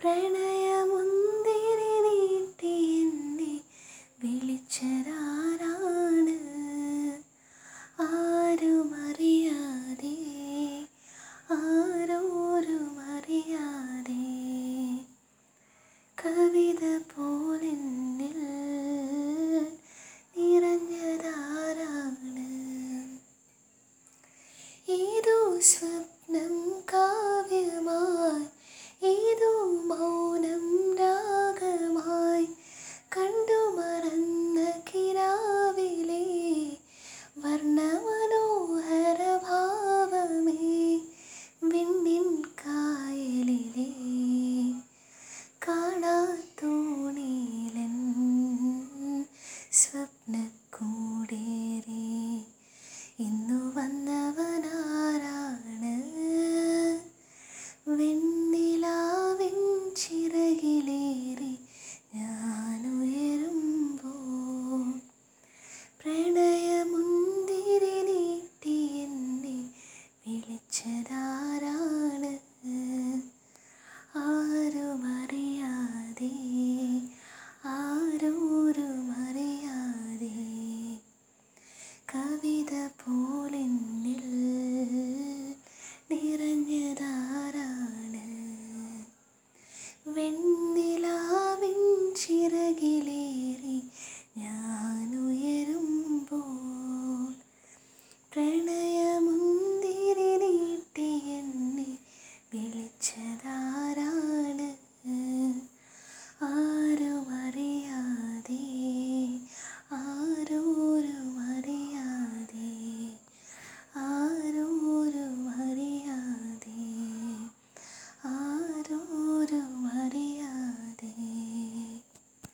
പ്രണയമുന്തിരി നീട്ടി എന്നെ വിളിച്ചതാരാണ്? ആരുമറിയാതെ ആരോരുമറിയാതെ കവിത പോലെന്നിൽ നിറഞ്ഞതാരാണ്? ഏതോ സ്വപ്നം তো